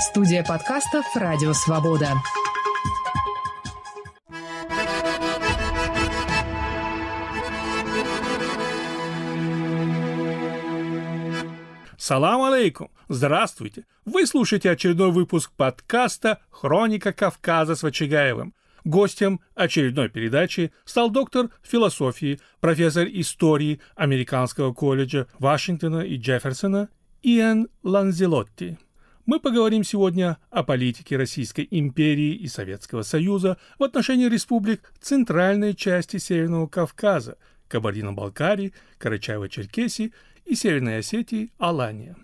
Студия подкастов «Радио Свобода». Салам алейкум! Здравствуйте! Вы слушаете очередной выпуск подкаста «Хроника Кавказа» с Вачигаевым. Гостем очередной передачи стал доктор философии, профессор истории Американского колледжа Вашингтона и Джефферсона Иэн Ланзелотти. Мы поговорим сегодня о политике Российской империи и Советского Союза в отношении республик центральной части Северного Кавказа, Кабардино-Балкарии, Карачаево-Черкесии и Северной Осетии Алания.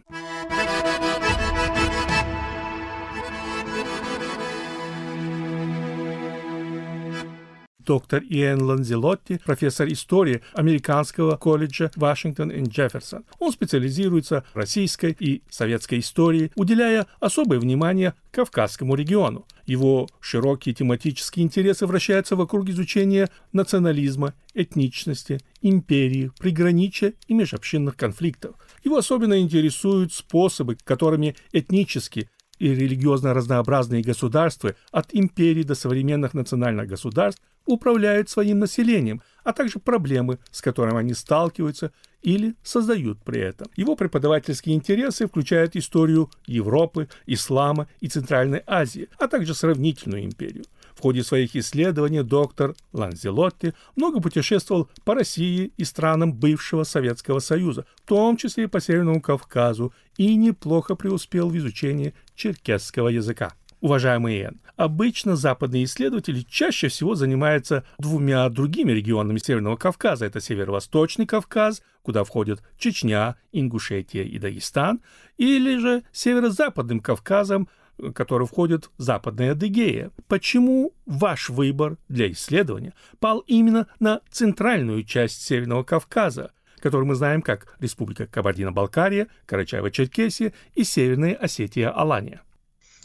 Доктор Иэн Ланзелотти, профессор истории Американского колледжа Вашингтон и Джефферсон. Он специализируется в российской и советской истории, уделяя особое внимание Кавказскому региону. Его широкие тематические интересы вращаются вокруг изучения национализма, этничности, империи, приграничия и межобщинных конфликтов. Его особенно интересуют способы, которыми этнически и религиозно разнообразные государства от империи до современных национальных государств управляют своим населением, а также проблемы, с которыми они сталкиваются или создают при этом. Его преподавательские интересы включают историю Европы, ислама и Центральной Азии, а также сравнительную империю. В ходе своих исследований доктор Ланзелотти много путешествовал по России и странам бывшего Советского Союза, в том числе и по Северному Кавказу, и неплохо преуспел в изучении черкесского языка уважаемый Иэн, обычно западные исследователи чаще всего занимаются двумя другими регионами Северного Кавказа. Это Северо-Восточный Кавказ, куда входят Чечня, Ингушетия и Дагестан, или же Северо-Западным Кавказом, который входит Западная Адыгея. Почему ваш выбор для исследования пал именно на центральную часть Северного Кавказа, который мы знаем как Республика Кабардино-Балкария, Карачаево-Черкесия и Северная Осетия-Алания?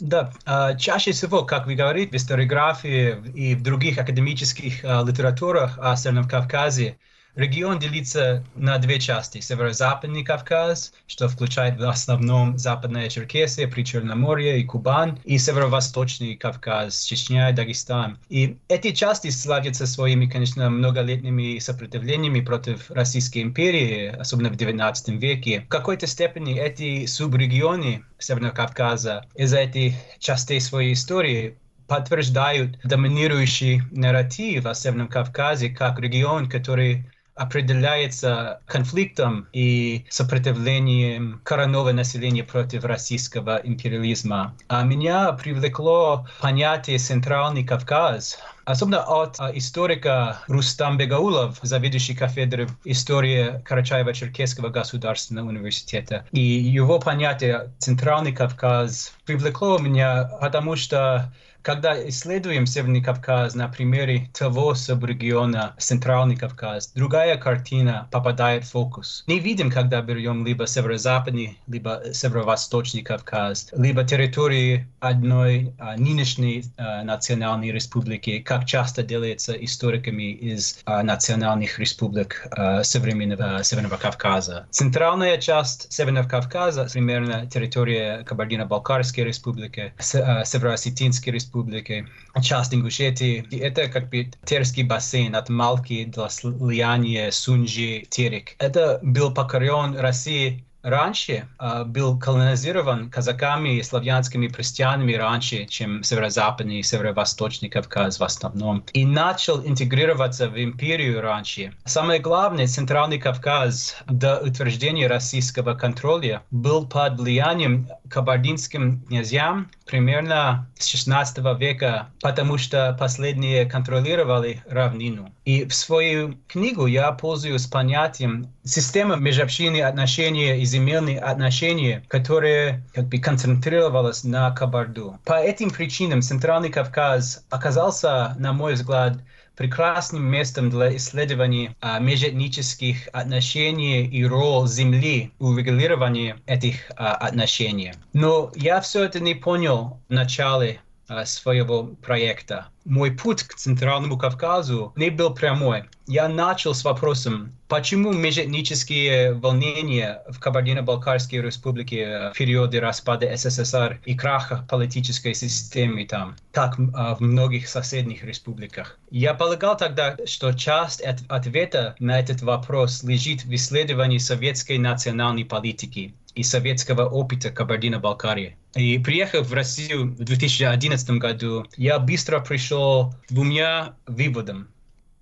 Да, а, чаще всего, как вы говорите, в историографии и в других академических а, литературах о Северном Кавказе Регион делится на две части. Северо-западный Кавказ, что включает в основном Западная Черкесия, Причерноморье и Кубань, и Северо-восточный Кавказ, Чечня и Дагестан. И эти части славятся своими, конечно, многолетними сопротивлениями против Российской империи, особенно в XIX веке. В какой-то степени эти субрегионы Северного Кавказа из-за этих частей своей истории подтверждают доминирующий нарратив о Северном Кавказе как регион, который определяется конфликтом и сопротивлением коренного населения против российского империализма. А меня привлекло понятие «Центральный Кавказ», особенно от а, историка Рустам Бегаулов, заведующий кафедрой истории Карачаева-Черкесского государственного университета. И его понятие «Центральный Кавказ» привлекло меня, потому что когда исследуем Северный Кавказ на примере того субрегиона Центральный Кавказ, другая картина попадает в фокус. Не видим, когда берем либо северо-западный, либо северо-восточный Кавказ, либо территории одной а, нынешней а, национальной республики, как часто делается историками из а, национальных республик а, современного Северного Кавказа. Центральная часть Северного Кавказа, примерно территория Кабардино-Балкарской республики, а, Северо-Осетинской республики, республики, часть Ингушетии. Это как бы Терский бассейн от Малки до слияния Сунжи, Терек. Это был покорен Россией раньше э, был колонизирован казаками и славянскими крестьянами раньше, чем северо-западный и северо-восточный Кавказ в основном, и начал интегрироваться в империю раньше. Самое главное, Центральный Кавказ до утверждения российского контроля был под влиянием кабардинским князьям примерно с 16 века, потому что последние контролировали равнину. И в свою книгу я пользуюсь понятием система межобщинных отношений и земельные отношения, которые как бы концентрировалась на Кабарду. По этим причинам Центральный Кавказ оказался, на мой взгляд, прекрасным местом для исследований а, межэтнических отношений и роль Земли в регулировании этих а, отношений. Но я все это не понял в начале своего проекта. Мой путь к Центральному Кавказу не был прямой. Я начал с вопросом, почему межэтнические волнения в Кабардино-Балкарской республике в периоды распада СССР и краха политической системы там, как в многих соседних республиках. Я полагал тогда, что часть от ответа на этот вопрос лежит в исследовании советской национальной политики и советского опыта Кабардино-Балкарии. И приехав в Россию в 2011 году, я быстро пришел двумя выводам.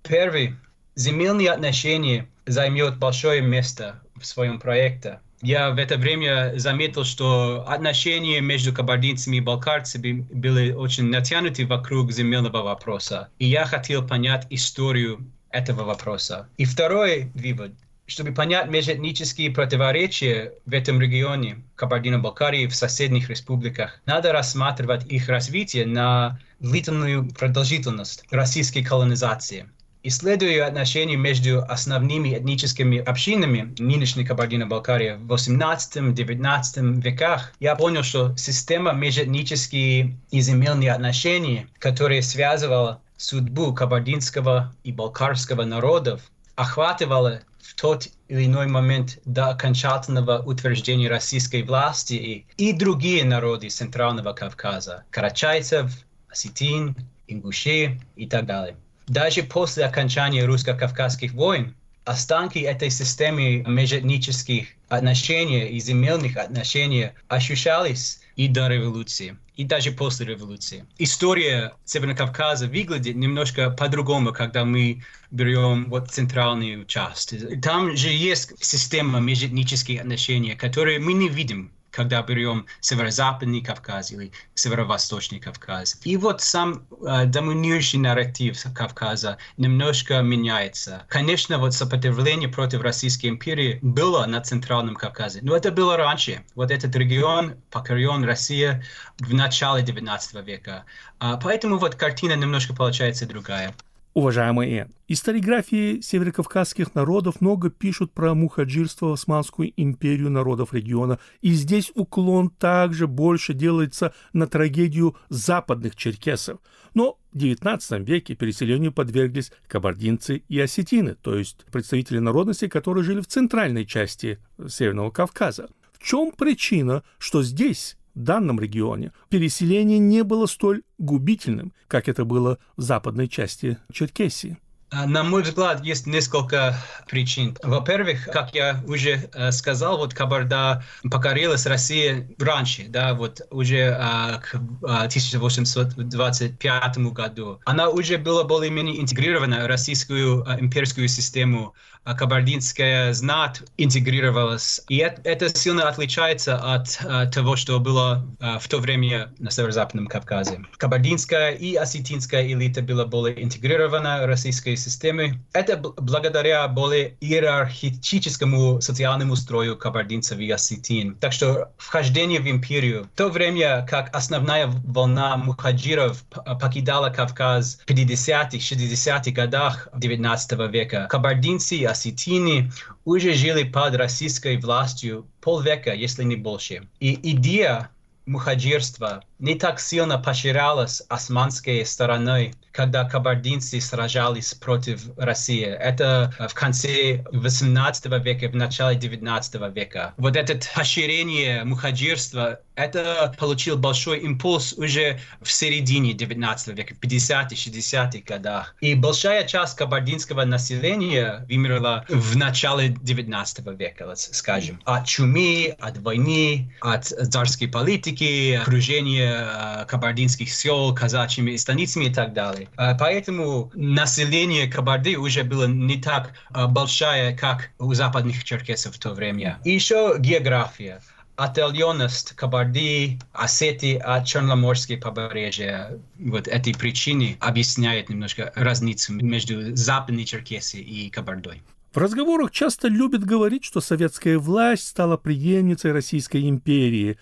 Первый. Земельные отношения займет большое место в своем проекте. Я в это время заметил, что отношения между кабардинцами и балкарцами были очень натянуты вокруг земельного вопроса. И я хотел понять историю этого вопроса. И второй вывод чтобы понять межэтнические противоречия в этом регионе Кабардино-Балкарии в соседних республиках, надо рассматривать их развитие на длительную продолжительность российской колонизации. Исследуя отношения между основными этническими общинами нынешней Кабардино-Балкарии в 18-19 веках, я понял, что система межэтнические и земельные отношения, которые связывала судьбу кабардинского и балкарского народов, охватывала в тот или иной момент до окончательного утверждения российской власти и, другие народы Центрального Кавказа, карачайцев, осетин, ингушей и так далее. Даже после окончания русско-кавказских войн останки этой системы межэтнических отношений и земельных отношений ощущались и до революции, и даже после революции. История Северного Кавказа выглядит немножко по-другому, когда мы берем вот центральную часть. Там же есть система межэтнических отношений, которые мы не видим когда берем северо-западный Кавказ или северо-восточный Кавказ. И вот сам э, доминирующий нарратив Кавказа немножко меняется. Конечно, вот сопротивление против Российской империи было на Центральном Кавказе, но это было раньше. Вот этот регион покорен Россия в начале 19 века. А, поэтому вот картина немножко получается другая. Уважаемый Эн, историографии северокавказских народов много пишут про мухаджирство в Османскую империю народов региона, и здесь уклон также больше делается на трагедию западных черкесов. Но в XIX веке переселению подверглись кабардинцы и осетины, то есть представители народности, которые жили в центральной части Северного Кавказа. В чем причина, что здесь данном регионе переселение не было столь губительным, как это было в западной части Черкесии. А, на мой взгляд, есть несколько причин. Во-первых, как я уже э, сказал, вот Кабарда покорилась России раньше, да, вот уже э, к 1825 году. Она уже была более-менее интегрирована в российскую имперскую систему а кабардинская знать интегрировалась. И это, сильно отличается от а, того, что было а, в то время на Северо-Западном Кавказе. Кабардинская и осетинская элита была более интегрирована в российской системе. Это благодаря более иерархическому социальному строю кабардинцев и осетин. Так что вхождение в империю, в то время как основная волна мухаджиров покидала Кавказ в 50-х, 60-х годах 19 века, кабардинцы и осетины уже жили под российской властью полвека, если не больше. И идея мухаджирства не так сильно поощрялась османской стороной, когда кабардинцы сражались против России. Это в конце 18 века, в начале 19 века. Вот это поощрение мухаджирства, это получил большой импульс уже в середине 19 века, в 50-60-х годах. И большая часть кабардинского населения вымерла в начале 19 века, скажем. От чумы, от войны, от царской политики, окружения Э, кабардинских сел казачьими станицами и так далее. Э, поэтому население Кабарды уже было не так э, большое, как у западных черкесов в то время. И еще география отдаленность Кабарди, Осетии от Черноморского побережья. Вот эти причины объясняют немножко разницу между Западной Черкесией и Кабардой. В разговорах часто любят говорить, что советская власть стала преемницей Российской империи,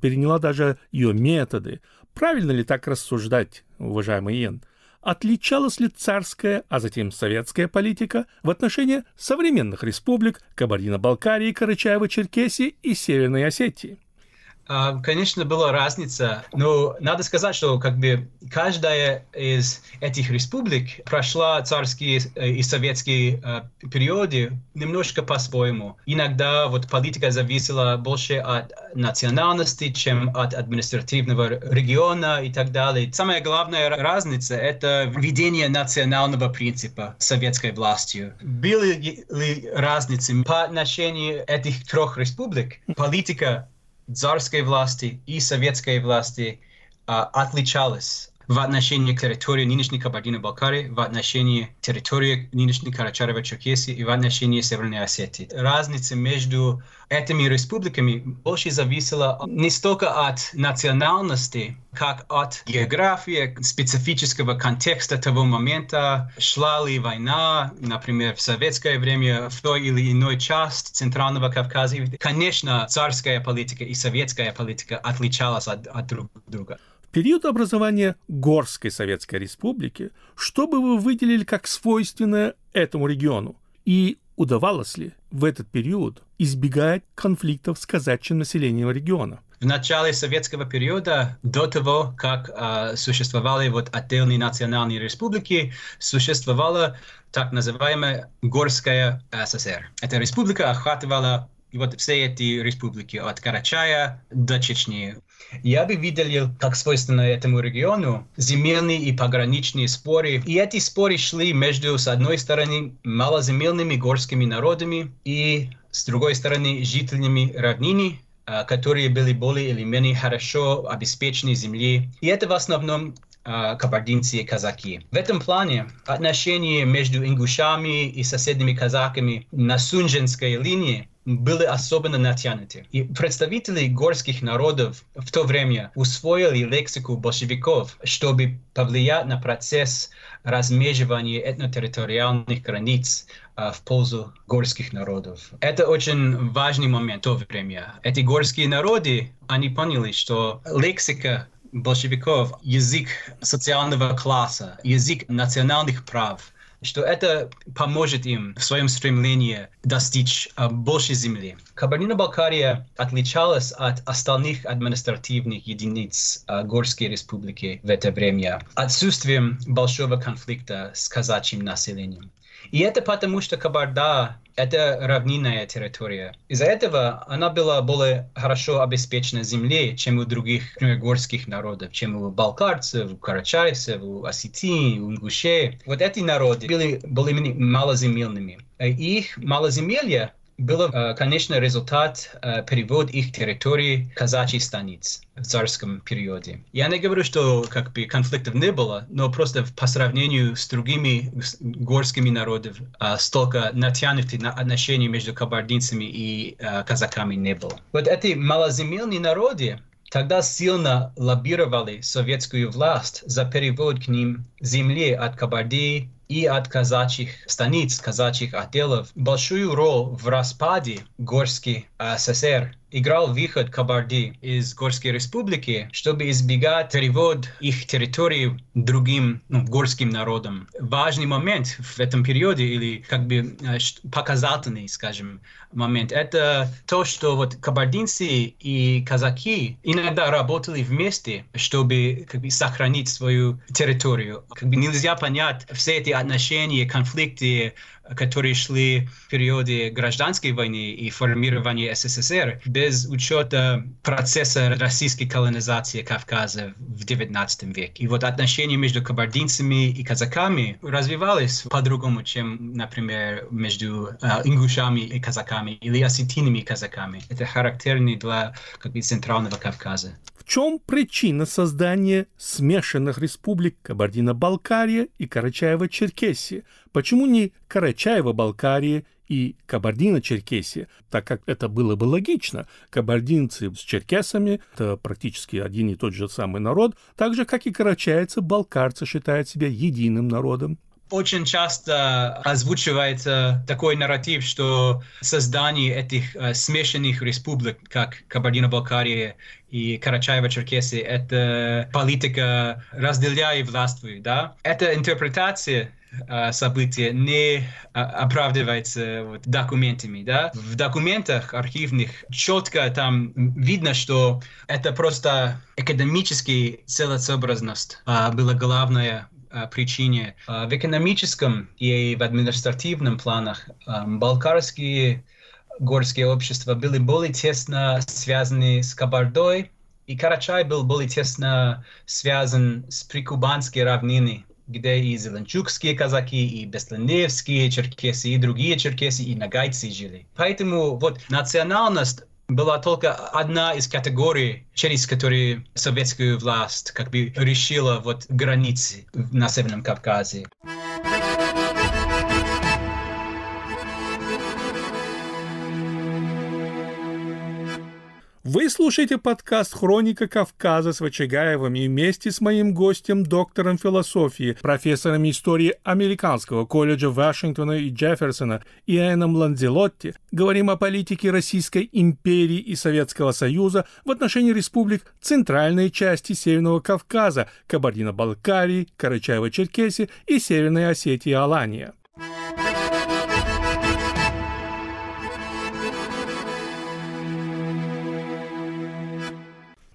переняла даже ее методы. Правильно ли так рассуждать, уважаемый Иен? Отличалась ли царская, а затем советская политика в отношении современных республик Кабардино-Балкарии, Карачаево-Черкесии и Северной Осетии? А, конечно, была разница, но надо сказать, что как бы каждая из этих республик прошла царские э, и советские э, периоды немножко по-своему. Иногда вот политика зависела больше от национальности, чем от административного региона и так далее. Самая главная разница — это введение национального принципа советской властью. Были ли разницы по отношению этих трех республик? Политика царской власти и советской власти а, отличалась в отношении территории нынешней Кабардино-Балкарии, в отношении территории нынешней Карачаево-Черкесии и в отношении Северной Осетии. Разница между этими республиками больше зависела не столько от национальности, как от географии, специфического контекста того момента, шла ли война, например, в советское время в той или иной части Центрального Кавказа. Конечно, царская политика и советская политика отличалась от, от друг друга период образования Горской Советской Республики, что бы вы выделили как свойственное этому региону? И удавалось ли в этот период избегать конфликтов с казачьим населением региона? В начале советского периода, до того, как э, существовали вот отдельные национальные республики, существовала так называемая Горская ССР. Эта республика охватывала вот все эти республики от Карачая до Чечни. Я бы видел, как свойственно этому региону, земельные и пограничные споры. И эти споры шли между, с одной стороны, малоземельными горскими народами и, с другой стороны, жителями равнины, а, которые были более или менее хорошо обеспечены землей. И это в основном а, кабардинцы и казаки. В этом плане отношения между ингушами и соседними казаками на Сунженской линии были особенно натянуты. И представители горских народов в то время усвоили лексику большевиков, чтобы повлиять на процесс размеживания этнотерриториальных границ uh, в пользу горских народов. Это очень важный момент в то время. Эти горские народы, они поняли, что лексика большевиков, язык социального класса, язык национальных прав – что это поможет им в своем стремлении достичь uh, большей земли. Кабардино-Балкария отличалась от остальных административных единиц uh, Горской республики в это время отсутствием большого конфликта с казачьим населением. И это потому, что Кабарда — это равнинная территория. Из-за этого она была более хорошо обеспечена землей, чем у других например, горских народов, чем у балкарцев, у карачайцев, у осетин, у ингушей. Вот эти народы были более-менее малоземельными. Их малоземелье было, э, конечно, результат э, перевода их территории казачьих станиц в царском периоде. Я не говорю, что как бы конфликтов не было, но просто по сравнению с другими горскими народами а, столько натянутых отношений между кабардинцами и э, казаками не было. Вот эти малоземельные народы, Тогда сильно лоббировали советскую власть за перевод к ним земли от Кабардии и от казачьих станиц, казачьих отделов. Большую роль в распаде Горской СССР играл выход Кабарди из Горской республики, чтобы избегать перевод их территории другим ну, горским народам. Важный момент в этом периоде, или как бы э, показательный, скажем, момент, это то, что вот кабардинцы и казаки иногда работали вместе, чтобы как бы, сохранить свою территорию. Как бы нельзя понять все эти отношения, конфликты, которые шли в периоде гражданской войны и формирования СССР без учета процесса российской колонизации Кавказа в XIX веке. И вот отношения между кабардинцами и казаками развивались по-другому, чем, например, между uh, ингушами и казаками или осетинами и казаками. Это характерно для как бы, Центрального Кавказа. В чем причина создания смешанных республик Кабардино-Балкария и Карачаево-Черкесия? Почему не Карачаево-Балкария и Кабардино-Черкесия, так как это было бы логично. Кабардинцы с черкесами – это практически один и тот же самый народ, так же, как и карачайцы, балкарцы считают себя единым народом. Очень часто озвучивается такой нарратив, что создание этих э, смешанных республик, как Кабардино-Балкария и Карачаево-Черкесия, это политика «разделяй и властвуй». Да? Эта интерпретация событие не э, оправдывается вот, документами. Да? В документах архивных четко там видно, что это просто академический целесообразность э, была главная причине. В экономическом и в административном планах балкарские горские общества были более тесно связаны с Кабардой, и Карачай был более тесно связан с прикубанской равниной, где и зеленчукские казаки, и беслендеевские черкесы, и другие черкесы, и нагайцы жили. Поэтому вот национальность была только одна из категорий, через которые советская власть как бы решила вот границы на Северном Кавказе. Вы слушаете подкаст «Хроника Кавказа» с Вачагаевым и вместе с моим гостем, доктором философии, профессором истории Американского колледжа Вашингтона и Джефферсона Иэном Ланзелотти говорим о политике Российской империи и Советского Союза в отношении республик центральной части Северного Кавказа, Кабардино-Балкарии, Карачаево-Черкесии и Северной Осетии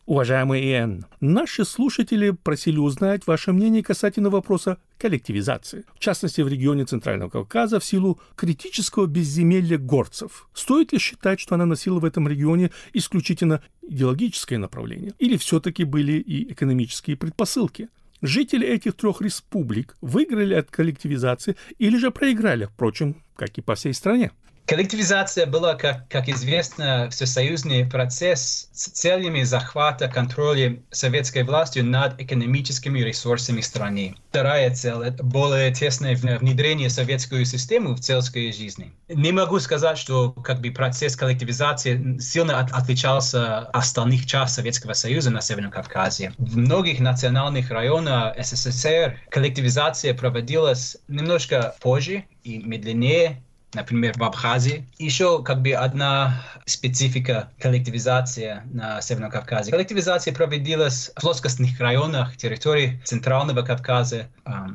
Уважаемый Иэн, наши слушатели просили узнать ваше мнение касательно вопроса коллективизации. В частности, в регионе Центрального Кавказа в силу критического безземелья горцев. Стоит ли считать, что она носила в этом регионе исключительно идеологическое направление? Или все-таки были и экономические предпосылки? Жители этих трех республик выиграли от коллективизации или же проиграли, впрочем, как и по всей стране. Коллективизация была, как, как известно, всесоюзный процесс с целями захвата контроля советской властью над экономическими ресурсами страны. Вторая цель – более тесное внедрение советскую систему в сельской жизни. Не могу сказать, что как бы, процесс коллективизации сильно от, отличался от остальных частей Советского Союза на Северном Кавказе. В многих национальных районах СССР коллективизация проводилась немножко позже и медленнее, например, в Абхазии. Еще как бы одна специфика коллективизации на Северном Кавказе. Коллективизация проводилась в плоскостных районах территории Центрального Кавказа,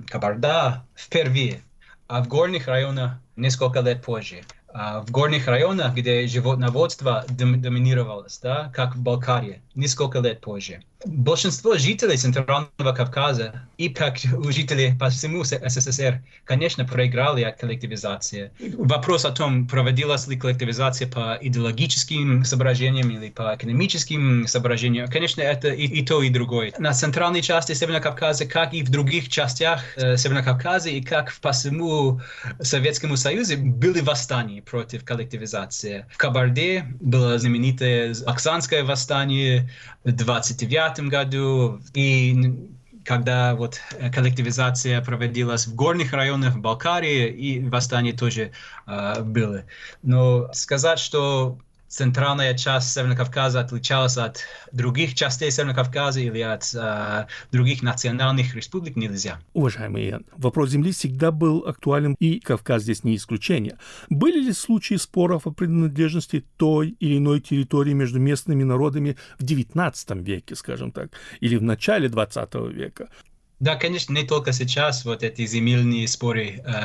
Кабарда впервые, а в горных районах несколько лет позже. А в горных районах, где животноводство доминировалось, да, как в Балкарии, несколько лет позже большинство жителей Центрального Кавказа и как жители по всему СССР, конечно, проиграли от коллективизации. Вопрос о том, проводилась ли коллективизация по идеологическим соображениям или по экономическим соображениям, конечно, это и, и то, и другое. На центральной части Северного Кавказа, как и в других частях э, Северного Кавказа, и как по всему Советскому Союзу, были восстания против коллективизации. В Кабарде было знаменитое Оксанское восстание 29 2009 году, и когда вот коллективизация проводилась в горных районах в Балкарии, и восстание тоже э, было. Но сказать, что центральная часть Северного Кавказа отличалась от других частей Северного Кавказа или от э, других национальных республик нельзя. Уважаемый Ян, вопрос земли всегда был актуален, и Кавказ здесь не исключение. Были ли случаи споров о принадлежности той или иной территории между местными народами в XIX веке, скажем так, или в начале XX века? Да, конечно, не только сейчас вот эти земельные споры э,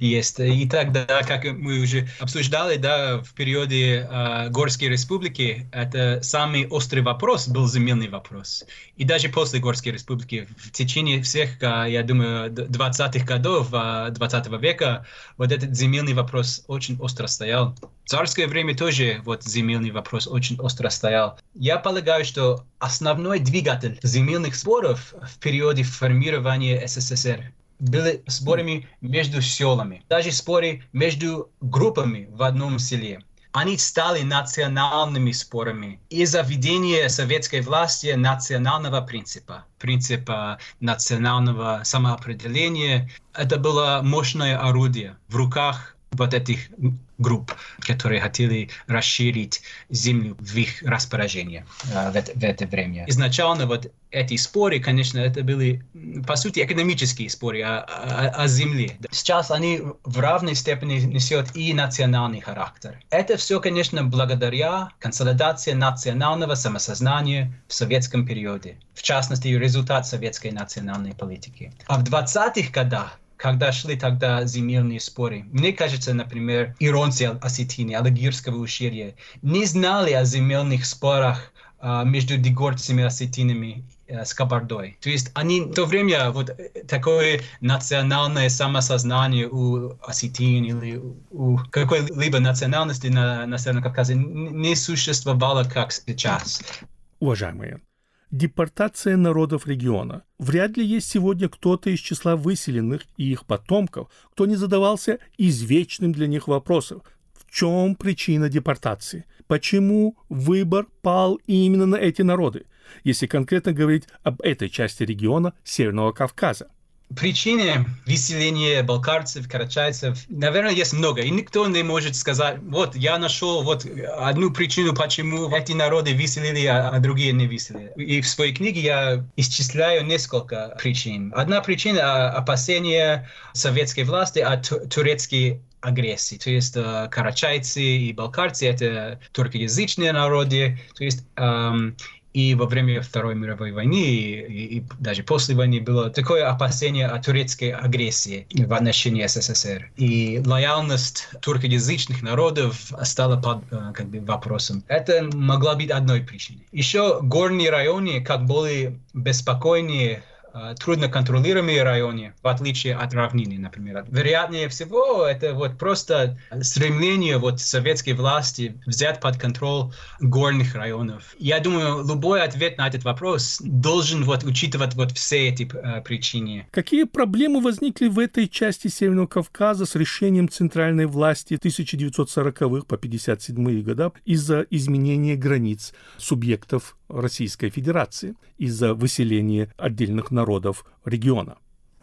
есть. И тогда, как мы уже обсуждали, да, в периоде э, Горской республики, это самый острый вопрос был земельный вопрос. И даже после Горской республики, в течение всех, э, я думаю, 20-х годов э, 20 века, вот этот земельный вопрос очень остро стоял. Царское время тоже вот земельный вопрос очень остро стоял. Я полагаю, что основной двигатель земельных споров в периоде формирования СССР были спорами между селами, даже споры между группами в одном селе. Они стали национальными спорами из-за введения советской власти национального принципа, принципа национального самоопределения. Это было мощное орудие в руках вот этих групп, которые хотели расширить землю в их распоряжение uh, в, это, в это время. Изначально вот эти споры, конечно, это были, по сути, экономические споры о, о, о земле. Сейчас они в равной степени несут и национальный характер. Это все, конечно, благодаря консолидации национального самосознания в советском периоде. В частности, результат советской национальной политики. А в 20-х годах когда шли тогда земельные споры. Мне кажется, например, иронцы Осетины, Алагирского ущелья не знали о земельных спорах а, между дегорцами и осетинами э, с Кабардой. То есть они в то время вот э, такое национальное самосознание у осетин или у какой-либо национальности на, на Северном Кавказе не существовало, как сейчас. Уважаемые, депортация народов региона. Вряд ли есть сегодня кто-то из числа выселенных и их потомков, кто не задавался извечным для них вопросом. В чем причина депортации? Почему выбор пал именно на эти народы, если конкретно говорить об этой части региона Северного Кавказа? Причины выселения балкарцев, карачайцев, наверное, есть много. И никто не может сказать, вот я нашел вот одну причину, почему эти народы выселили, а, а другие не выселили. И в своей книге я исчисляю несколько причин. Одна причина а, – опасения советской власти от турецкой агрессии. То есть э, карачайцы и балкарцы — это туркоязычные народы. То есть эм, и во время Второй мировой войны, и, и даже после войны было такое опасение о турецкой агрессии в отношении СССР. И лояльность туркоязычных народов стала под э, как бы, вопросом. Это могла быть одной причиной. Еще горные районы как более беспокойнее Э, трудно контролируемые районы, в отличие от равнины, например. Вероятнее всего, это вот просто стремление вот советской власти взять под контроль горных районов. Я думаю, любой ответ на этот вопрос должен вот учитывать вот все эти э, причины. Какие проблемы возникли в этой части Северного Кавказа с решением центральной власти 1940-х по 57-е годы из-за изменения границ субъектов Российской Федерации из-за выселения отдельных народов региона.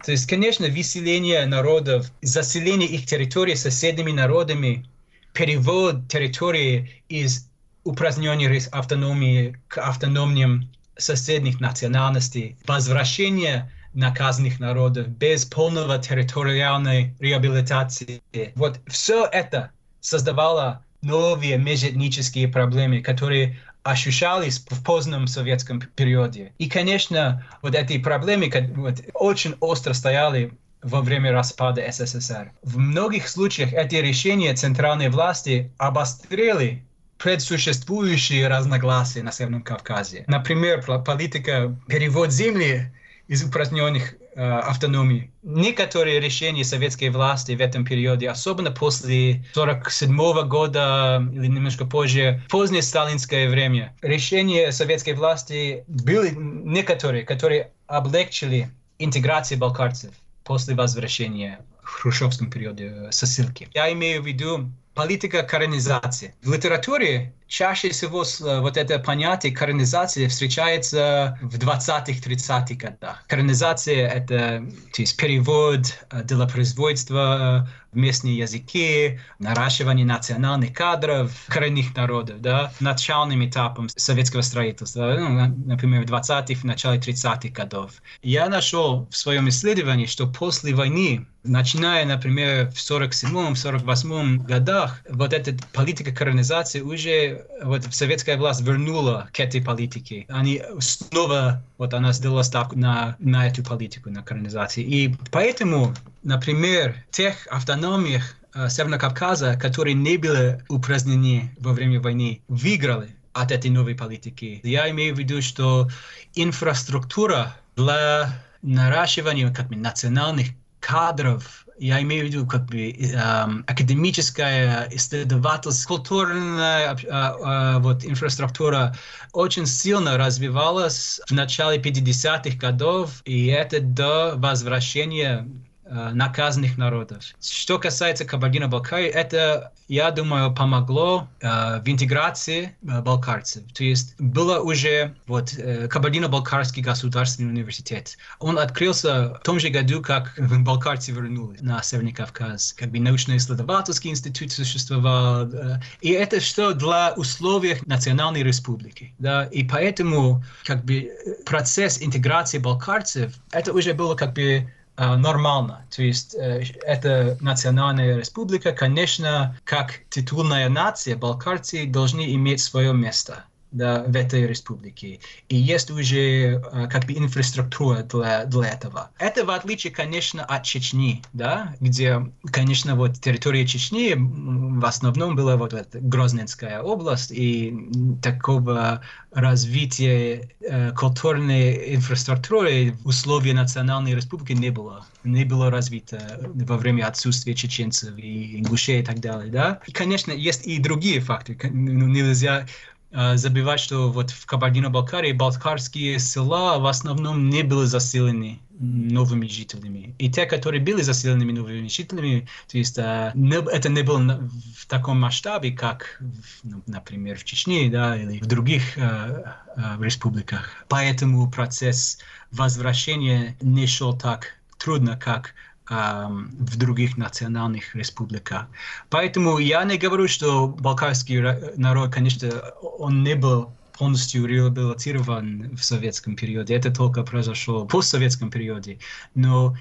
То есть, конечно, выселение народов, заселение их территорий соседними народами, перевод территории из упраздненной автономии к автономным соседних национальностей, возвращение наказанных народов без полного территориальной реабилитации. Вот все это создавало новые межэтнические проблемы, которые ощущались в позднем советском периоде. И, конечно, вот эти проблемы вот, очень остро стояли во время распада СССР. В многих случаях эти решения центральной власти обострили предсуществующие разногласия на Северном Кавказе. Например, политика перевод земли из упраздненных э, автономий. Некоторые решения советской власти в этом периоде, особенно после 1947 года или немножко позже, позднее сталинское время, решения советской власти были некоторые, которые облегчили интеграцию балкарцев после возвращения в хрущевском периоде э, со ссылки. Я имею в виду политика коронизации. В литературе чаще всего э, вот это понятие коронизации встречается в 20-30-х годах. Коронизация — это то есть перевод э, делопроизводства в местные языки, наращивание национальных кадров коренных народов, да, начальным этапом советского строительства, ну, например, в 20-х, в начале 30-х годов. Я нашел в своем исследовании, что после войны, начиная, например, в 47-м, 48-м годах, вот эта политика коронизации уже вот советская власть вернула к этой политике. Они снова, вот она сделала ставку на, на эту политику, на колонизацию. И поэтому, например, тех автономиях э, Северного Кавказа, которые не были упразднены во время войны, выиграли от этой новой политики. Я имею в виду, что инфраструктура для наращивания как бы, национальных кадров я имею в виду как бы эм, академическая, исследовательская, культурная э, э, вот, инфраструктура очень сильно развивалась в начале 50-х годов, и это до возвращения Э, наказанных народов. Что касается Кабардино-Балкарии, это, я думаю, помогло э, в интеграции э, балкарцев. То есть было уже вот э, Кабардино-Балкарский государственный университет. Он открылся в том же году, как балкарцы вернулись на Северный Кавказ. Как бы научно-исследовательский институт существовал. Э, и это что для условий национальной республики. Да? И поэтому как бы процесс интеграции балкарцев, это уже было как бы Э, нормально. То есть э, это национальная республика, конечно, как титульная нация, балкарцы должны иметь свое место. Да, в этой республике. И есть уже как бы инфраструктура для, для этого. Это в отличие, конечно, от Чечни, да, где, конечно, вот территория Чечни в основном была вот эта Грозненская область, и такого развития э, культурной инфраструктуры в условиях национальной республики не было. Не было развито во время отсутствия чеченцев и ингушей и так далее, да. И, конечно, есть и другие факторы. Ну, нельзя э, забывать, что вот в Кабардино-Балкарии балкарские села в основном не были заселены новыми жителями. И те, которые были заселенными новыми жителями, то есть не, это не было в таком масштабе, как, ну, например, в Чечне да, или в других а, а, республиках. Поэтому процесс возвращения не шел так трудно, как в других национальных республиках. Поэтому я не говорю, что балкарский народ, конечно, он не был полностью реабилитирован в советском периоде. Это только произошло в постсоветском периоде. Но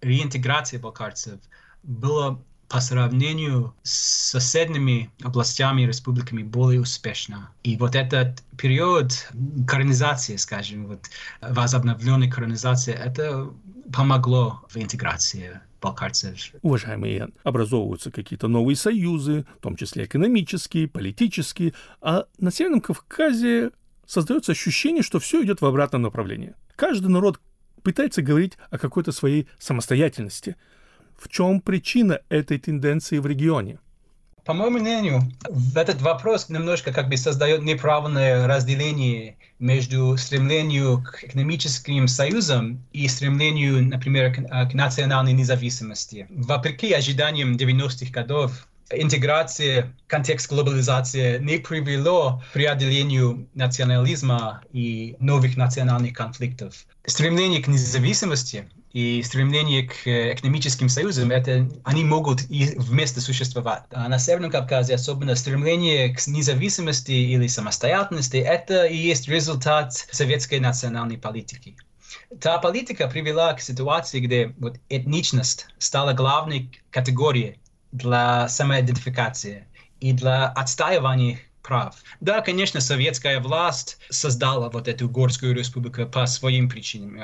реинтеграция балкарцев была по сравнению с соседними областями и республиками более успешна. И вот этот период коронизации, скажем, вот возобновленной коронизации, это помогло в интеграции балкарцев. Уважаемые образовываются какие-то новые союзы, в том числе экономические, политические, а на Северном Кавказе создается ощущение, что все идет в обратном направлении. Каждый народ пытается говорить о какой-то своей самостоятельности. В чем причина этой тенденции в регионе? По моему мнению, этот вопрос немножко как бы создает неправильное разделение между стремлением к экономическим союзам и стремлением, например, к, к национальной независимости. Вопреки ожиданиям 90-х годов, интеграция, контекст глобализации не привело к преодолению национализма и новых национальных конфликтов. Стремление к независимости и стремление к э, экономическим союзам, это, они могут и вместе существовать. А на Северном Кавказе особенно стремление к независимости или самостоятельности, это и есть результат советской национальной политики. Та политика привела к ситуации, где вот этничность стала главной категорией для самоидентификации и для отстаивания прав. Да, конечно, советская власть создала вот эту горскую республику по своим причинам.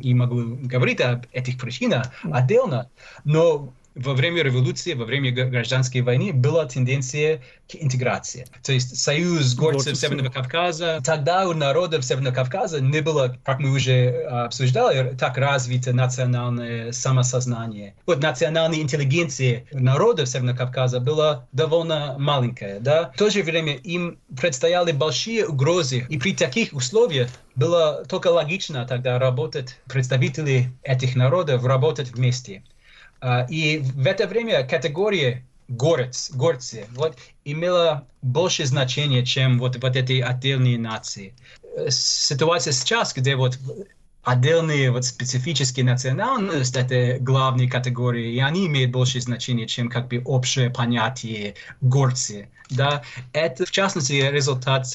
И могу говорить об этих причинах отдельно, но во время революции, во время гражданской войны была тенденция к интеграции. То есть союз горцев Северного Кавказа. Тогда у народов Северного Кавказа не было, как мы уже обсуждали, так развито национальное самосознание. Вот национальная интеллигенция народов Северного Кавказа была довольно маленькая. Да? В то же время им предстояли большие угрозы. И при таких условиях было только логично тогда работать представители этих народов, работать вместе. А, и в это время категория горец, горцы, вот, имела больше значения, чем вот, вот эти отдельные нации. Ситуация сейчас, где вот отдельные вот специфические национальности, это главные категории, и они имеют больше значения, чем как бы общее понятие горцы. Да? Это, в частности, результат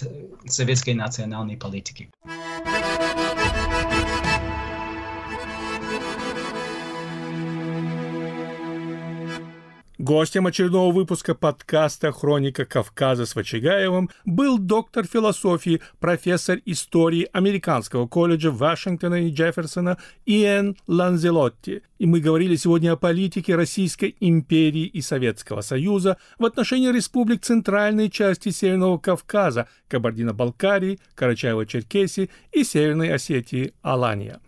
советской национальной политики. Гостем очередного выпуска подкаста «Хроника Кавказа» с Вачигаевым был доктор философии, профессор истории Американского колледжа Вашингтона и Джефферсона Иэн Ланзелотти. И мы говорили сегодня о политике Российской империи и Советского Союза в отношении республик центральной части Северного Кавказа, Кабардино-Балкарии, Карачаево-Черкесии и Северной Осетии Алания.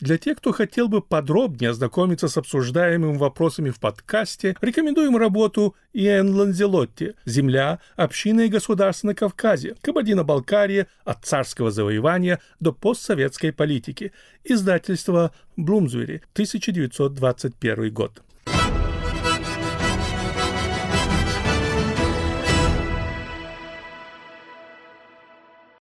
Для тех, кто хотел бы подробнее ознакомиться с обсуждаемыми вопросами в подкасте, рекомендуем работу Иэн Ланзелотти «Земля, община и государство на Кавказе. Кабардино-Балкария от царского завоевания до постсоветской политики». Издательство «Блумзвери», 1921 год.